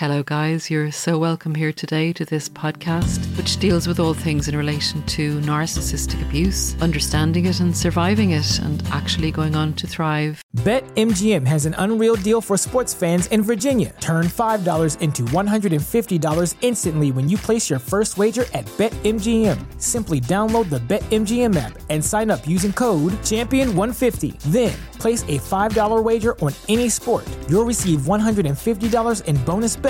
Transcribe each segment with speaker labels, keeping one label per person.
Speaker 1: Hello, guys. You're so welcome here today to this podcast, which deals with all things in relation to narcissistic abuse, understanding it and surviving it, and actually going on to thrive.
Speaker 2: BetMGM has an unreal deal for sports fans in Virginia. Turn $5 into $150 instantly when you place your first wager at BetMGM. Simply download the BetMGM app and sign up using code Champion150. Then, place a $5 wager on any sport. You'll receive $150 in bonus bets,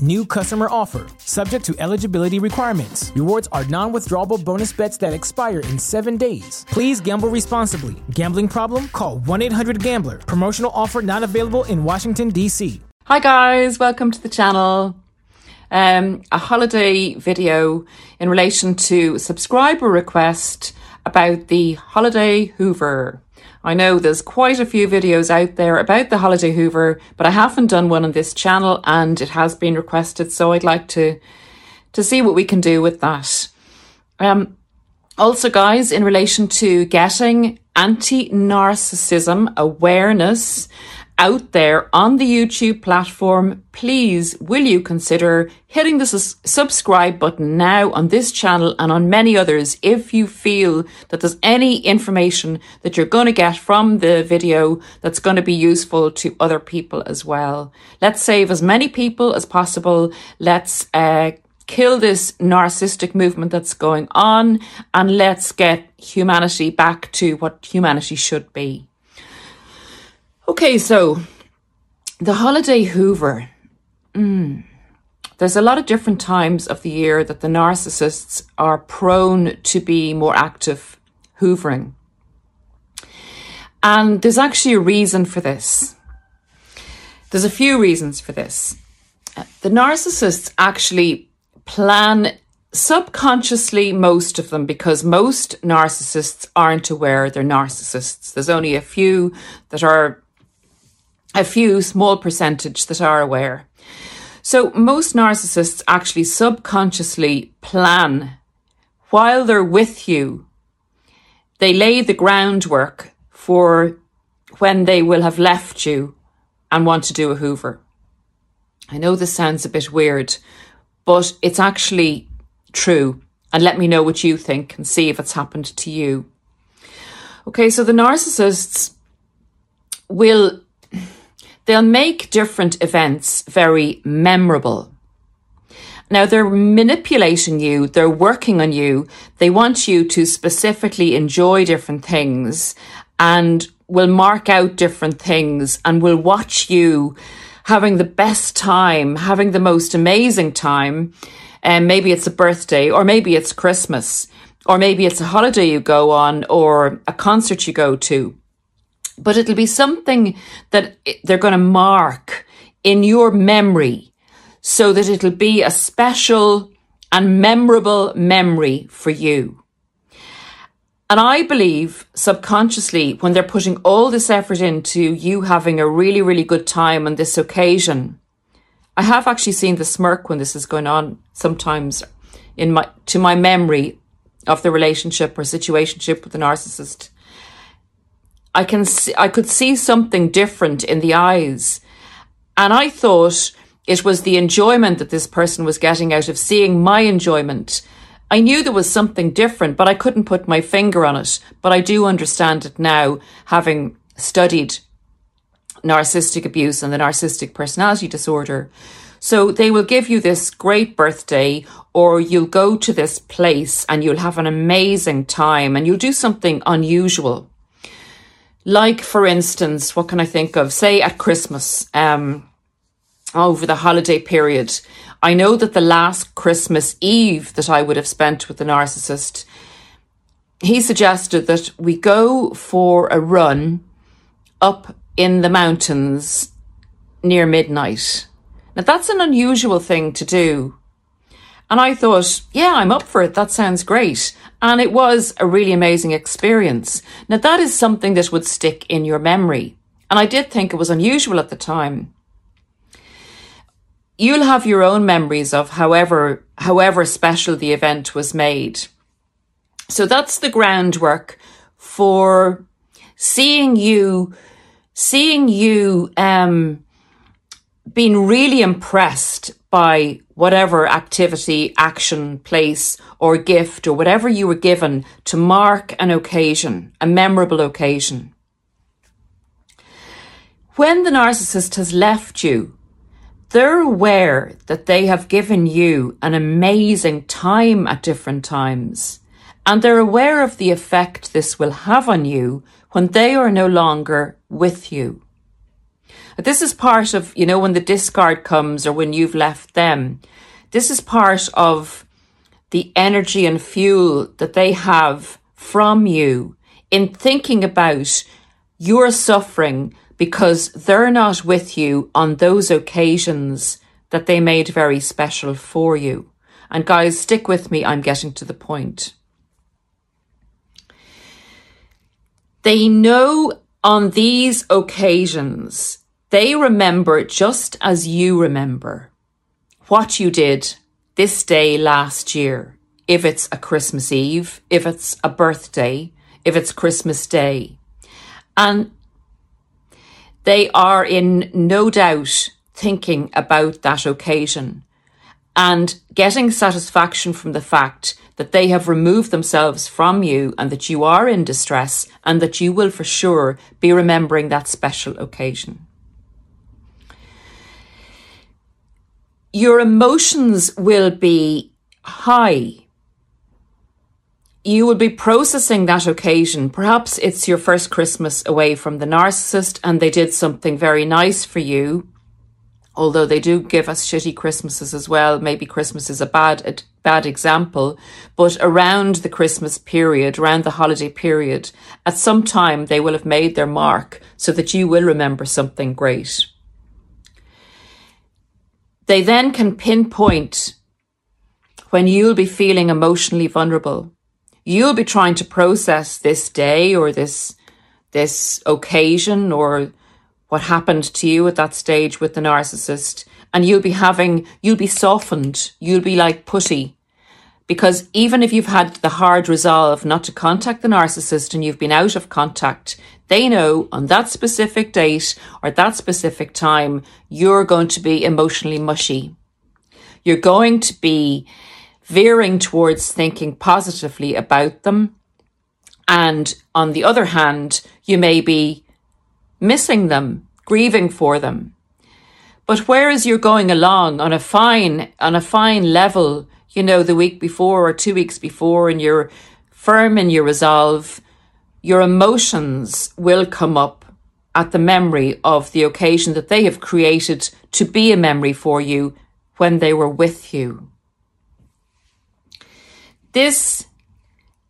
Speaker 2: New customer offer. Subject to eligibility requirements. Rewards are non withdrawable bonus bets that expire in seven days. Please gamble responsibly. Gambling problem? Call 1 800 Gambler. Promotional offer not available in Washington, D.C.
Speaker 1: Hi, guys. Welcome to the channel. Um, a holiday video in relation to subscriber request about the Holiday Hoover. I know there's quite a few videos out there about the Holiday Hoover, but I haven't done one on this channel and it has been requested, so I'd like to to see what we can do with that. Um, also, guys, in relation to getting anti narcissism awareness out there on the YouTube platform, please will you consider hitting the subscribe button now on this channel and on many others if you feel that there's any information that you're going to get from the video that's going to be useful to other people as well. Let's save as many people as possible. Let's uh, kill this narcissistic movement that's going on and let's get humanity back to what humanity should be. Okay, so the holiday Hoover. Mm. There's a lot of different times of the year that the narcissists are prone to be more active hoovering. And there's actually a reason for this. There's a few reasons for this. The narcissists actually plan subconsciously, most of them, because most narcissists aren't aware they're narcissists. There's only a few that are a few small percentage that are aware. So most narcissists actually subconsciously plan while they're with you. They lay the groundwork for when they will have left you and want to do a Hoover. I know this sounds a bit weird, but it's actually true. And let me know what you think and see if it's happened to you. Okay, so the narcissists will They'll make different events very memorable. Now they're manipulating you, they're working on you, they want you to specifically enjoy different things and will mark out different things and will watch you having the best time, having the most amazing time. And maybe it's a birthday or maybe it's Christmas or maybe it's a holiday you go on or a concert you go to but it'll be something that they're going to mark in your memory so that it'll be a special and memorable memory for you. And I believe subconsciously when they're putting all this effort into you having a really, really good time on this occasion, I have actually seen the smirk when this is going on sometimes in my, to my memory of the relationship or situationship with the narcissist. I can see, I could see something different in the eyes. And I thought it was the enjoyment that this person was getting out of seeing my enjoyment. I knew there was something different, but I couldn't put my finger on it. But I do understand it now, having studied narcissistic abuse and the narcissistic personality disorder. So they will give you this great birthday, or you'll go to this place and you'll have an amazing time and you'll do something unusual. Like, for instance, what can I think of? Say at Christmas, um, over the holiday period. I know that the last Christmas Eve that I would have spent with the narcissist, he suggested that we go for a run up in the mountains near midnight. Now, that's an unusual thing to do. And I thought, yeah, I'm up for it. That sounds great. And it was a really amazing experience. Now, that is something that would stick in your memory. And I did think it was unusual at the time. You'll have your own memories of however, however special the event was made. So that's the groundwork for seeing you, seeing you, um, being really impressed by whatever activity, action, place, or gift, or whatever you were given to mark an occasion, a memorable occasion. When the narcissist has left you, they're aware that they have given you an amazing time at different times, and they're aware of the effect this will have on you when they are no longer with you. This is part of, you know, when the discard comes or when you've left them, this is part of the energy and fuel that they have from you in thinking about your suffering because they're not with you on those occasions that they made very special for you. And guys, stick with me, I'm getting to the point. They know on these occasions they remember just as you remember what you did this day last year. If it's a Christmas Eve, if it's a birthday, if it's Christmas Day. And they are in no doubt thinking about that occasion and getting satisfaction from the fact that they have removed themselves from you and that you are in distress and that you will for sure be remembering that special occasion. Your emotions will be high. You will be processing that occasion. Perhaps it's your first Christmas away from the narcissist and they did something very nice for you. Although they do give us shitty Christmases as well. Maybe Christmas is a bad, a bad example. But around the Christmas period, around the holiday period, at some time they will have made their mark so that you will remember something great. They then can pinpoint when you'll be feeling emotionally vulnerable. You'll be trying to process this day or this, this occasion or what happened to you at that stage with the narcissist. And you'll be having, you'll be softened. You'll be like putty. Because even if you've had the hard resolve not to contact the narcissist and you've been out of contact, they know on that specific date or that specific time, you're going to be emotionally mushy. You're going to be veering towards thinking positively about them. And on the other hand, you may be missing them, grieving for them. But whereas you're going along on a fine, on a fine level, you know, the week before or two weeks before, and you're firm in your resolve, your emotions will come up at the memory of the occasion that they have created to be a memory for you when they were with you. This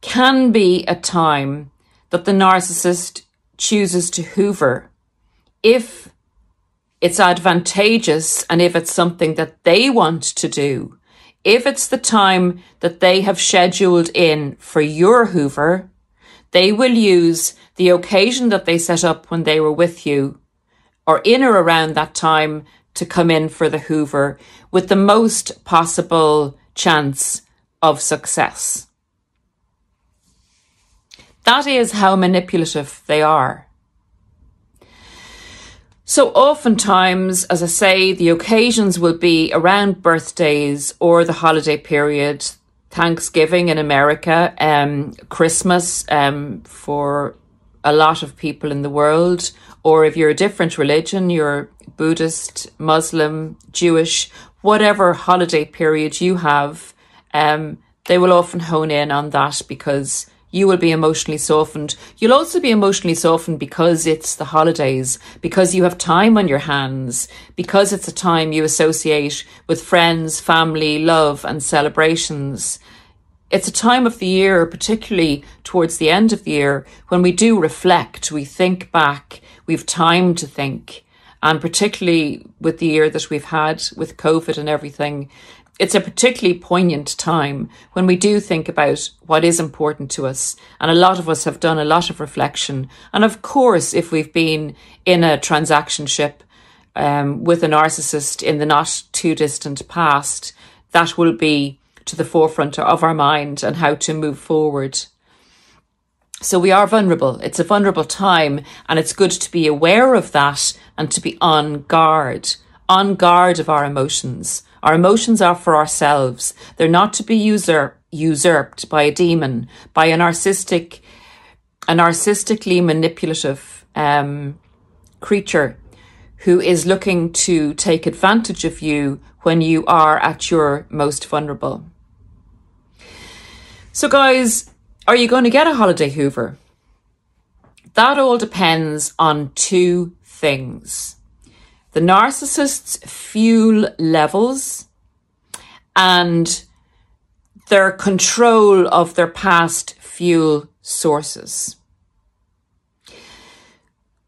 Speaker 1: can be a time that the narcissist chooses to hoover if it's advantageous and if it's something that they want to do. If it's the time that they have scheduled in for your hoover, they will use the occasion that they set up when they were with you or in or around that time to come in for the Hoover with the most possible chance of success. That is how manipulative they are. So, oftentimes, as I say, the occasions will be around birthdays or the holiday period. Thanksgiving in America, um, Christmas um, for a lot of people in the world, or if you're a different religion, you're Buddhist, Muslim, Jewish, whatever holiday period you have, um, they will often hone in on that because you will be emotionally softened. You'll also be emotionally softened because it's the holidays, because you have time on your hands, because it's a time you associate with friends, family, love, and celebrations. It's a time of the year, particularly towards the end of the year, when we do reflect, we think back, we've time to think. And particularly with the year that we've had with COVID and everything, it's a particularly poignant time when we do think about what is important to us. And a lot of us have done a lot of reflection. And of course, if we've been in a transaction ship um, with a narcissist in the not too distant past, that will be to the forefront of our mind and how to move forward. So we are vulnerable. It's a vulnerable time, and it's good to be aware of that and to be on guard, on guard of our emotions. Our emotions are for ourselves. They're not to be usurp- usurped by a demon, by a narcissistic, a narcissistically manipulative um, creature who is looking to take advantage of you when you are at your most vulnerable. So, guys, are you going to get a holiday Hoover? That all depends on two things the narcissist's fuel levels and their control of their past fuel sources.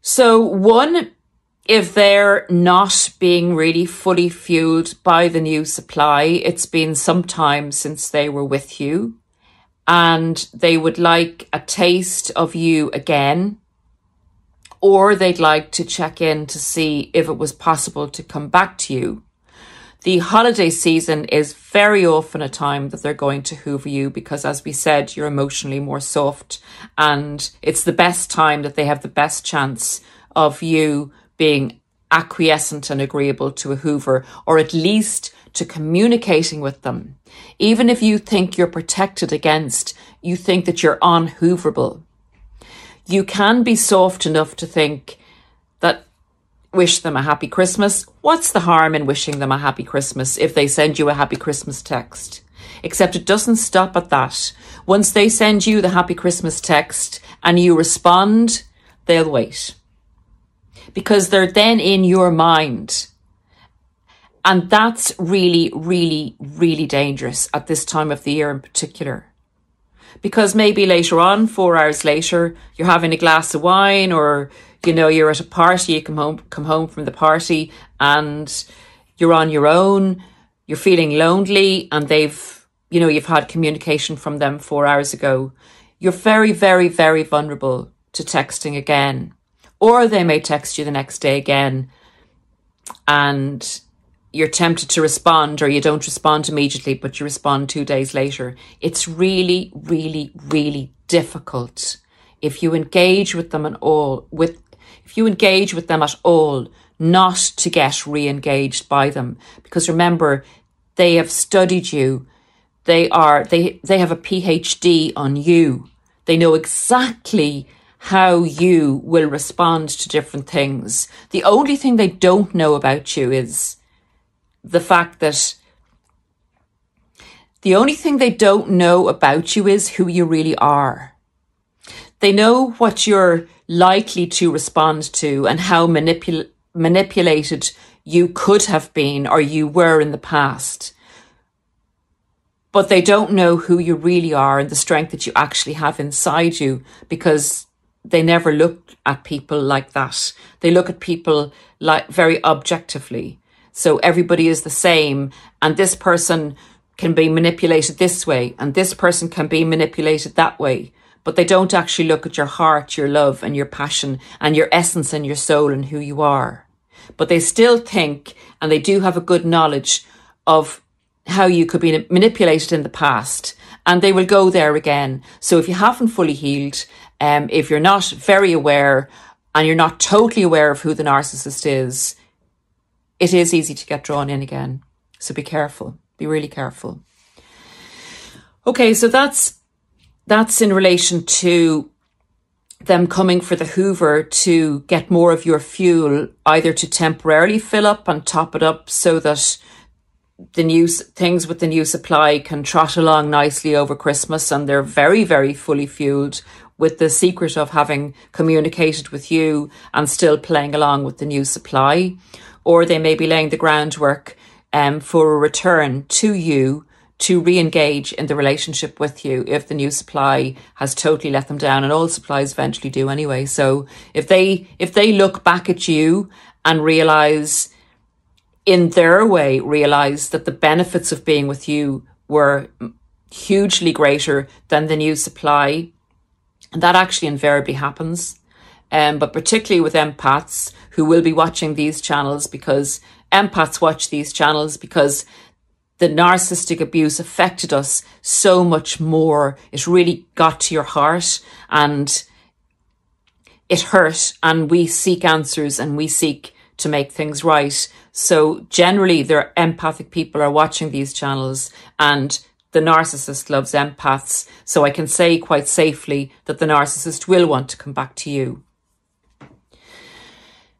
Speaker 1: So, one if they're not being really fully fueled by the new supply, it's been some time since they were with you and they would like a taste of you again, or they'd like to check in to see if it was possible to come back to you. The holiday season is very often a time that they're going to hoover you because, as we said, you're emotionally more soft, and it's the best time that they have the best chance of you being acquiescent and agreeable to a Hoover, or at least to communicating with them. Even if you think you're protected against, you think that you're unhooverable. You can be soft enough to think that wish them a happy Christmas. What's the harm in wishing them a happy Christmas if they send you a happy Christmas text? Except it doesn't stop at that. Once they send you the happy Christmas text and you respond, they'll wait because they're then in your mind. And that's really, really, really dangerous at this time of the year in particular. Because maybe later on, four hours later, you're having a glass of wine or, you know, you're at a party, you come home, come home from the party and you're on your own, you're feeling lonely and they've, you know, you've had communication from them four hours ago. You're very, very, very vulnerable to texting again or they may text you the next day again and you're tempted to respond or you don't respond immediately, but you respond two days later. It's really, really, really difficult if you engage with them at all, with, if you engage with them at all, not to get re-engaged by them. Because remember, they have studied you. They are, they, they have a PhD on you. They know exactly how you will respond to different things. The only thing they don't know about you is the fact that the only thing they don't know about you is who you really are. They know what you're likely to respond to and how manipul- manipulated you could have been or you were in the past. But they don't know who you really are and the strength that you actually have inside you because they never look at people like that. They look at people like very objectively. So everybody is the same, and this person can be manipulated this way, and this person can be manipulated that way. But they don't actually look at your heart, your love, and your passion, and your essence, and your soul, and who you are. But they still think, and they do have a good knowledge of how you could be manipulated in the past, and they will go there again. So if you haven't fully healed um, if you're not very aware and you're not totally aware of who the narcissist is, it is easy to get drawn in again. So be careful. Be really careful. Okay, so that's that's in relation to them coming for the Hoover to get more of your fuel, either to temporarily fill up and top it up so that the new things with the new supply can trot along nicely over Christmas and they're very, very fully fueled with the secret of having communicated with you and still playing along with the new supply. Or they may be laying the groundwork um, for a return to you to re-engage in the relationship with you if the new supply has totally let them down and all supplies eventually do anyway so if they if they look back at you and realize in their way, realize that the benefits of being with you were hugely greater than the new supply. And that actually invariably happens. Um, but particularly with empaths who will be watching these channels because empaths watch these channels because the narcissistic abuse affected us so much more. It really got to your heart and it hurt. And we seek answers and we seek to make things right. So generally, there empathic people are watching these channels and the narcissist loves empaths. So I can say quite safely that the narcissist will want to come back to you.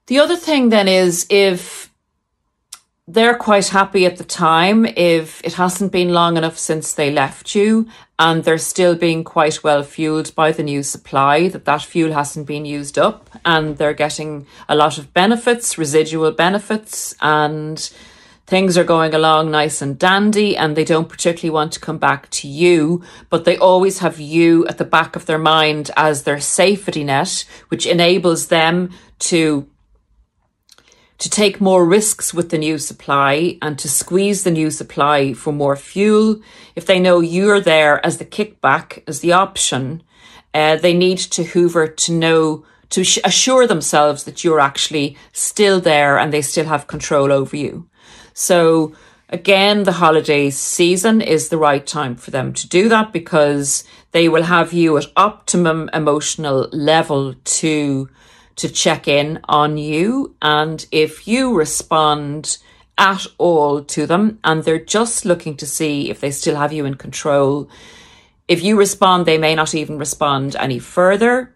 Speaker 1: The other thing then is if they're quite happy at the time if it hasn't been long enough since they left you and they're still being quite well fueled by the new supply that that fuel hasn't been used up and they're getting a lot of benefits residual benefits and things are going along nice and dandy and they don't particularly want to come back to you but they always have you at the back of their mind as their safety net which enables them to to take more risks with the new supply and to squeeze the new supply for more fuel. If they know you're there as the kickback, as the option, uh, they need to hoover to know, to assure themselves that you're actually still there and they still have control over you. So again, the holiday season is the right time for them to do that because they will have you at optimum emotional level to to check in on you. And if you respond at all to them and they're just looking to see if they still have you in control, if you respond, they may not even respond any further.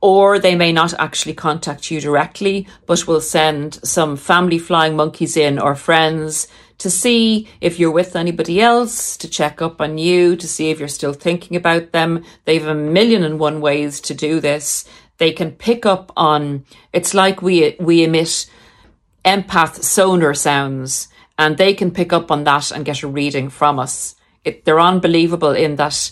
Speaker 1: Or they may not actually contact you directly, but will send some family flying monkeys in or friends to see if you're with anybody else, to check up on you, to see if you're still thinking about them. They have a million and one ways to do this they can pick up on it's like we we emit empath sonar sounds and they can pick up on that and get a reading from us. It, they're unbelievable in that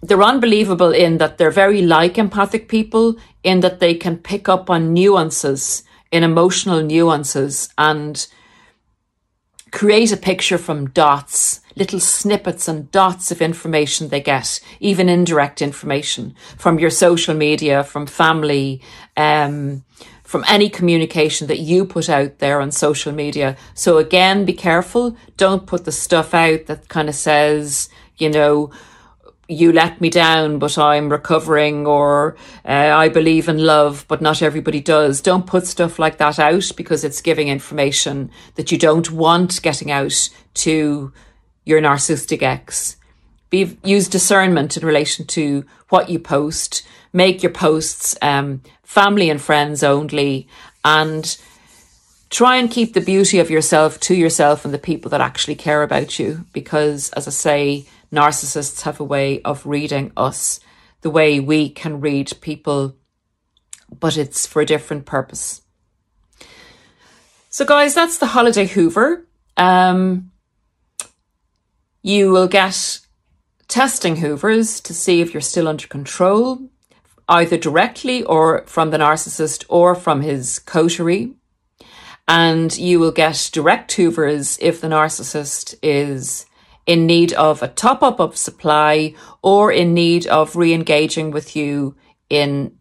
Speaker 1: they're unbelievable in that they're very like empathic people in that they can pick up on nuances in emotional nuances and create a picture from dots, little snippets and dots of information they get, even indirect information from your social media, from family, um, from any communication that you put out there on social media. So again, be careful. Don't put the stuff out that kind of says, you know, you let me down, but I'm recovering, or uh, I believe in love, but not everybody does. Don't put stuff like that out because it's giving information that you don't want getting out to your narcissistic ex. Be, use discernment in relation to what you post. Make your posts um, family and friends only, and try and keep the beauty of yourself to yourself and the people that actually care about you. Because, as I say, narcissists have a way of reading us the way we can read people, but it's for a different purpose. So, guys, that's the holiday Hoover. Um, you will get testing Hoovers to see if you're still under control, either directly or from the narcissist or from his coterie. And you will get direct Hoovers if the narcissist is in need of a top up of supply or in need of re engaging with you in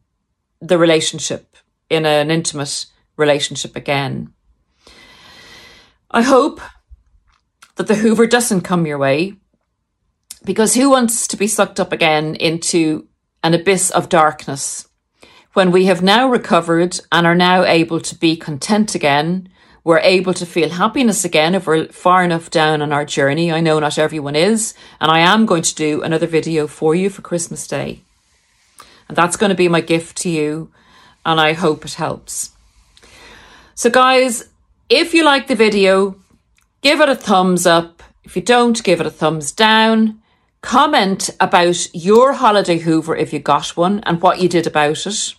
Speaker 1: the relationship, in an intimate relationship again. I hope that the Hoover doesn't come your way because who wants to be sucked up again into an abyss of darkness when we have now recovered and are now able to be content again we're able to feel happiness again if we're far enough down on our journey. I know not everyone is, and I am going to do another video for you for Christmas Day. And that's going to be my gift to you, and I hope it helps. So, guys, if you like the video, give it a thumbs up. If you don't, give it a thumbs down. Comment about your holiday Hoover if you got one and what you did about it.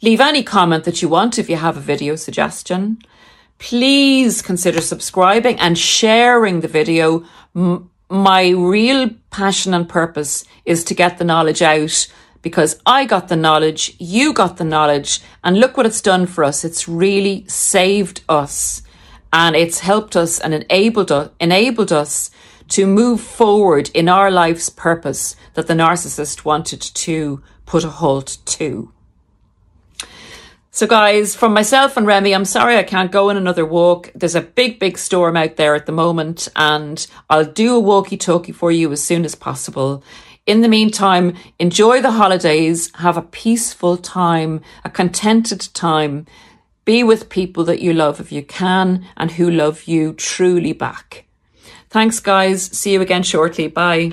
Speaker 1: Leave any comment that you want if you have a video suggestion. Please consider subscribing and sharing the video. My real passion and purpose is to get the knowledge out because I got the knowledge, you got the knowledge, and look what it's done for us. It's really saved us and it's helped us and enabled us, enabled us to move forward in our life's purpose that the narcissist wanted to put a halt to. So, guys, from myself and Remy, I'm sorry I can't go on another walk. There's a big, big storm out there at the moment, and I'll do a walkie talkie for you as soon as possible. In the meantime, enjoy the holidays, have a peaceful time, a contented time. Be with people that you love if you can and who love you truly back. Thanks, guys. See you again shortly. Bye.